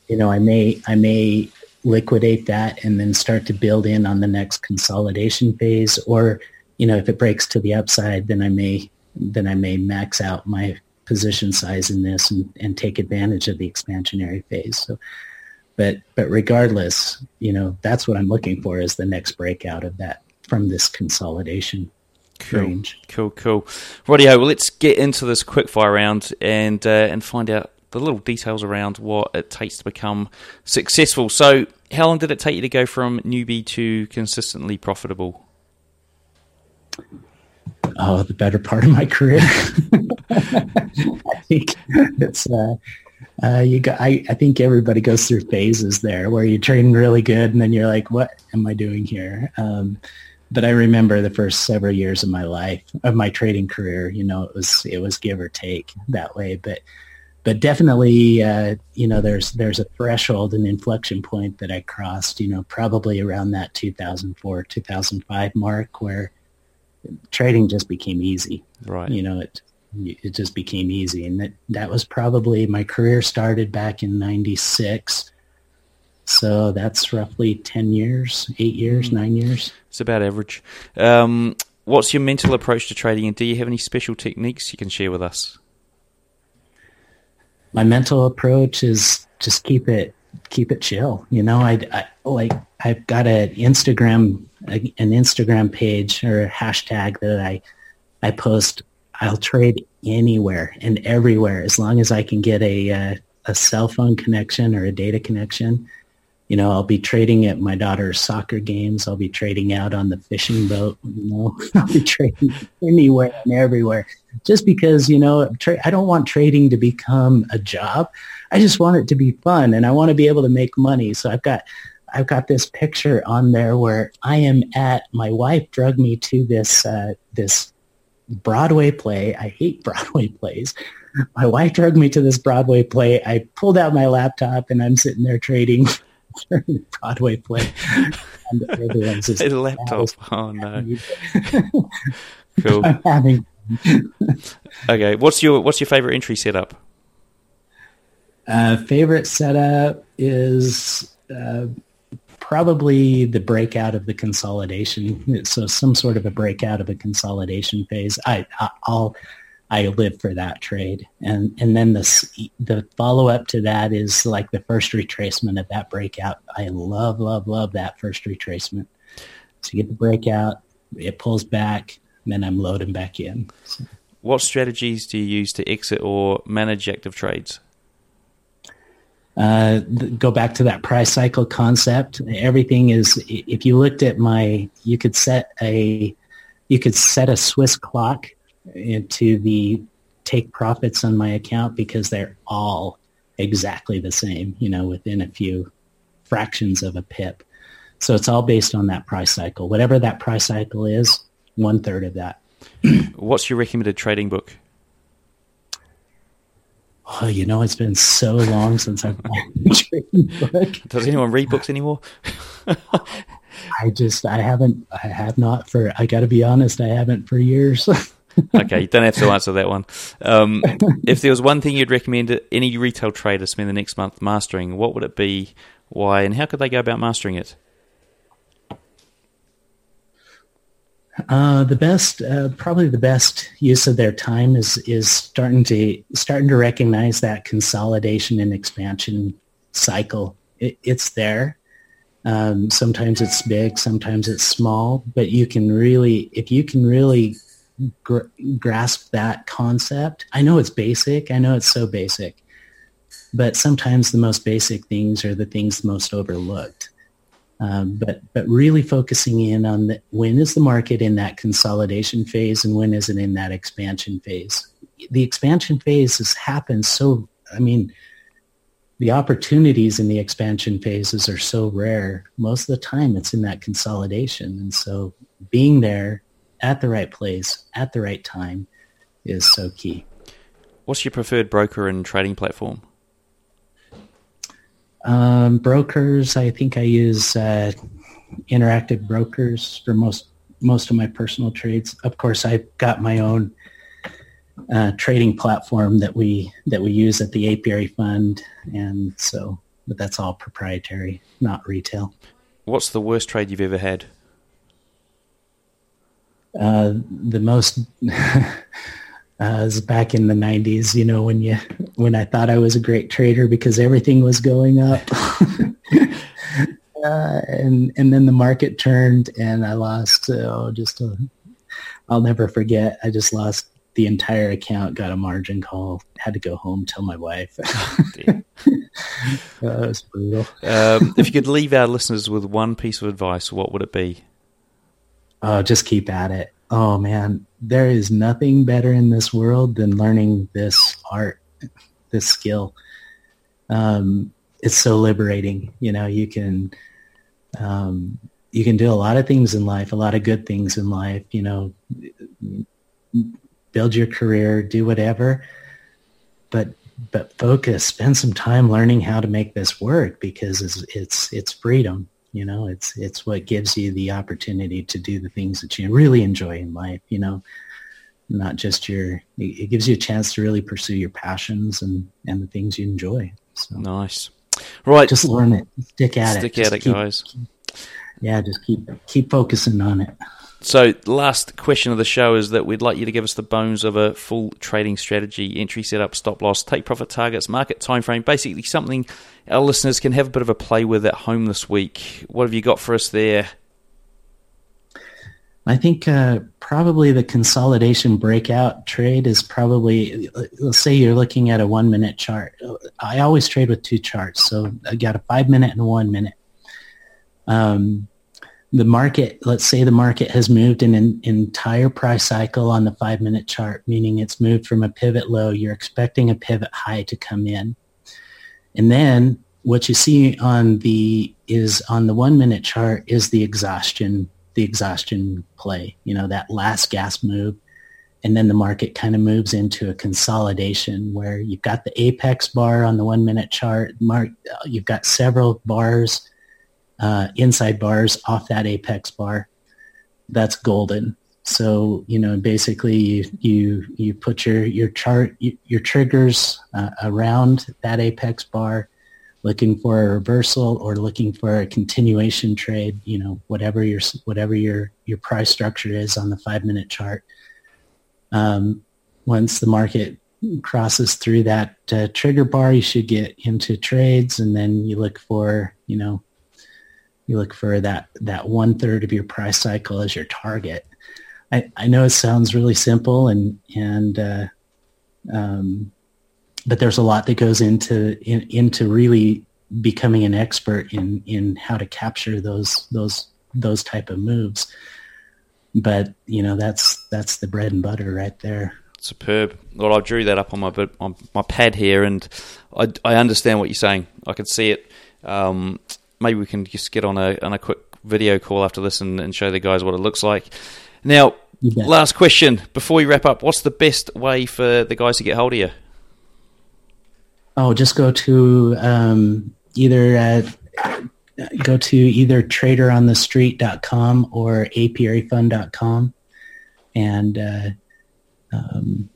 You know, I may, I may liquidate that and then start to build in on the next consolidation phase. Or, you know, if it breaks to the upside, then I may then I may max out my position size in this and, and take advantage of the expansionary phase. So but but regardless, you know, that's what I'm looking for is the next breakout of that from this consolidation cool. Cool, cool. Rightio, well let's get into this quick fire round and uh, and find out the little details around what it takes to become successful. So, how long did it take you to go from newbie to consistently profitable? Oh, the better part of my career. I think it's uh, uh, you got. I, I think everybody goes through phases there where you're trading really good, and then you're like, "What am I doing here?" Um, but I remember the first several years of my life of my trading career. You know, it was it was give or take that way, but but definitely, uh, you know, there's there's a threshold, an inflection point that I crossed, you know, probably around that 2004, 2005 mark, where trading just became easy. Right. You know, it it just became easy, and that that was probably my career started back in '96. So that's roughly 10 years, eight years, mm. nine years. It's about average. Um, what's your mental approach to trading, and do you have any special techniques you can share with us? my mental approach is just keep it keep it chill. You know, I, I like I've got an Instagram an Instagram page or a hashtag that I I post. I'll trade anywhere and everywhere as long as I can get a uh, a cell phone connection or a data connection. You know, I'll be trading at my daughter's soccer games. I'll be trading out on the fishing boat. You know, I'll be trading anywhere and everywhere. Just because you know, tra- I don't want trading to become a job. I just want it to be fun, and I want to be able to make money. So I've got I've got this picture on there where I am at. My wife drug me to this uh, this Broadway play. I hate Broadway plays. My wife drug me to this Broadway play. I pulled out my laptop and I'm sitting there trading Broadway play. and everyone's just, a laptop. Oh no. cool. I'm having. okay, what's your what's your favorite entry setup? Uh, favorite setup is uh, probably the breakout of the consolidation. So some sort of a breakout of a consolidation phase. I, I will I live for that trade. And and then the the follow up to that is like the first retracement of that breakout. I love love love that first retracement. So you get the breakout, it pulls back, then I'm loading back in. So. What strategies do you use to exit or manage active trades? Uh, go back to that price cycle concept. Everything is. If you looked at my, you could set a, you could set a Swiss clock into the take profits on my account because they're all exactly the same, you know, within a few fractions of a pip. So it's all based on that price cycle. Whatever that price cycle is, one third of that. What's your recommended trading book? Oh, you know, it's been so long since I've read a trading book. Does anyone read books anymore? I just, I haven't, I have not for, I got to be honest, I haven't for years. okay, you don't have to answer that one. Um, if there was one thing you'd recommend any retail trader spend the next month mastering, what would it be? Why, and how could they go about mastering it? Uh, the best, uh, probably the best use of their time is is starting to starting to recognize that consolidation and expansion cycle. It, it's there. Um, sometimes it's big, sometimes it's small, but you can really, if you can really gr- grasp that concept. I know it's basic. I know it's so basic. But sometimes the most basic things are the things most overlooked. Um, but but really focusing in on the, when is the market in that consolidation phase and when is it in that expansion phase? The expansion phase has happened so. I mean, the opportunities in the expansion phases are so rare. Most of the time, it's in that consolidation, and so being there at the right place at the right time is so key. What's your preferred broker and trading platform? Um, brokers, I think I use uh, interactive brokers for most most of my personal trades. Of course, I've got my own uh, trading platform that we that we use at the Apiary Fund, and so but that's all proprietary, not retail. What's the worst trade you've ever had? Uh, the most uh, was back in the 90s you know when you when i thought i was a great trader because everything was going up. Uh, and and then the market turned and i lost oh just i'll never forget. I just lost the entire account got a margin call had to go home tell my wife. That was brutal. Um, if you could leave our listeners with one piece of advice what would it be oh, just keep at it. Oh man, there is nothing better in this world than learning this art, this skill. Um, it's so liberating. You know, you can, um, you can do a lot of things in life, a lot of good things in life, you know, build your career, do whatever, but, but focus, spend some time learning how to make this work because it's, it's, it's freedom you know, it's it's what gives you the opportunity to do the things that you really enjoy in life. You know, not just your. It gives you a chance to really pursue your passions and and the things you enjoy. So nice, right? Just learn it. Stick at Stick it. Stick at it, keep, guys. yeah, just keep keep focusing on it. So, last question of the show is that we'd like you to give us the bones of a full trading strategy, entry setup, stop loss, take profit targets, market time frame, basically something our listeners can have a bit of a play with at home this week. What have you got for us there? I think uh, probably the consolidation breakout trade is probably, let's say you're looking at a one minute chart. I always trade with two charts. So I got a five minute and one minute. um, the market, let's say the market has moved in an entire price cycle on the five minute chart, meaning it's moved from a pivot low. You're expecting a pivot high to come in. And then what you see on the is on the one minute chart is the exhaustion, the exhaustion play, you know, that last gas move. And then the market kind of moves into a consolidation where you've got the apex bar on the one minute chart. Mark, you've got several bars uh, inside bars off that apex bar, that's golden. So you know, basically, you you you put your your chart your triggers uh, around that apex bar, looking for a reversal or looking for a continuation trade. You know, whatever your whatever your your price structure is on the five minute chart. Um, once the market crosses through that uh, trigger bar, you should get into trades, and then you look for you know you look for that that one third of your price cycle as your target. I, I know it sounds really simple and and uh, um, but there's a lot that goes into in, into really becoming an expert in in how to capture those those those type of moves. But you know that's that's the bread and butter right there. Superb. Well, I drew that up on my on my pad here, and I, I understand what you're saying. I can see it. Um, maybe we can just get on a on a quick video call after this and, and show the guys what it looks like. Now, last question before we wrap up: What's the best way for the guys to get hold of you? Oh, just go to um, either at go to either traderonthestreet.com or apiaryfund.com and uh, um,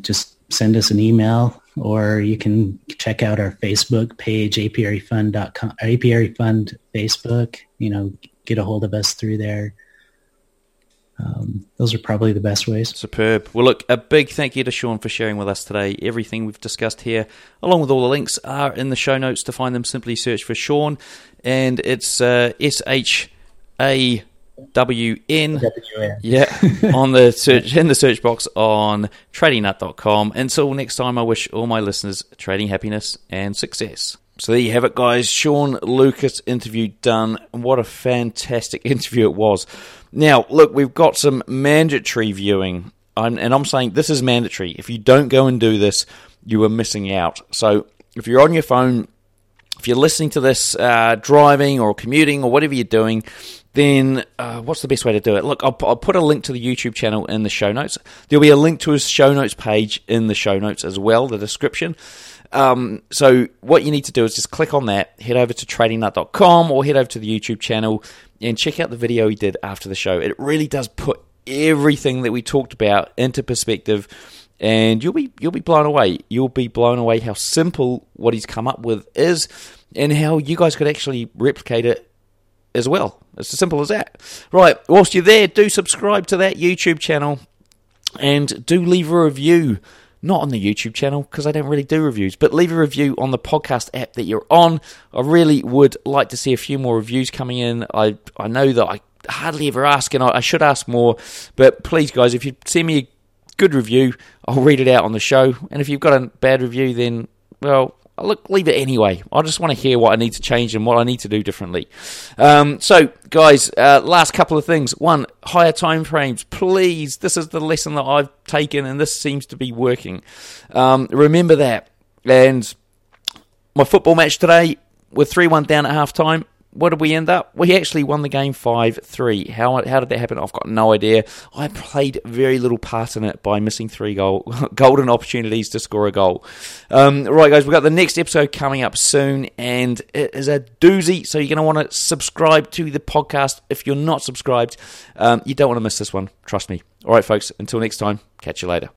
just send us an email or you can check out our Facebook page, apiaryfund.com, apiary fund Facebook, you know, get a hold of us through there. Um, those are probably the best ways. Superb. Well, look, a big thank you to Sean for sharing with us today. Everything we've discussed here, along with all the links, are in the show notes. To find them, simply search for Sean, and it's uh, S H A W N. Yeah, on the search in the search box on tradingnut.com. Until next time, I wish all my listeners trading happiness and success. So there you have it, guys. Sean Lucas interview done. What a fantastic interview it was. Now, look, we've got some mandatory viewing, I'm, and I'm saying this is mandatory. If you don't go and do this, you are missing out. So if you're on your phone, if you're listening to this uh, driving or commuting or whatever you're doing, then uh, what's the best way to do it? Look, I'll, I'll, put a link to the YouTube channel in the show notes. There'll be a link to his show notes page in the show notes as well, the description. Um, so what you need to do is just click on that, head over to tradingnut.com or head over to the YouTube channel and check out the video he did after the show. It really does put everything that we talked about into perspective and you'll be you'll be blown away. You'll be blown away how simple what he's come up with is and how you guys could actually replicate it as well. It's as simple as that. Right, whilst you're there, do subscribe to that YouTube channel and do leave a review. Not on the YouTube channel because I don't really do reviews, but leave a review on the podcast app that you're on. I really would like to see a few more reviews coming in. I I know that I hardly ever ask, and I, I should ask more. But please, guys, if you send me a good review, I'll read it out on the show. And if you've got a bad review, then well, look, leave it anyway. I just want to hear what I need to change and what I need to do differently. Um, so, guys, uh, last couple of things. One, higher time frames, please. This is the lesson that I've taken, and this seems to be working. Um, remember that. And my football match today, we're three one down at half time what did we end up? We actually won the game 5-3. How, how did that happen? I've got no idea. I played very little part in it by missing three goal, golden opportunities to score a goal. Um, right, guys, we've got the next episode coming up soon, and it is a doozy, so you're going to want to subscribe to the podcast. If you're not subscribed, um, you don't want to miss this one. Trust me. All right, folks, until next time, catch you later.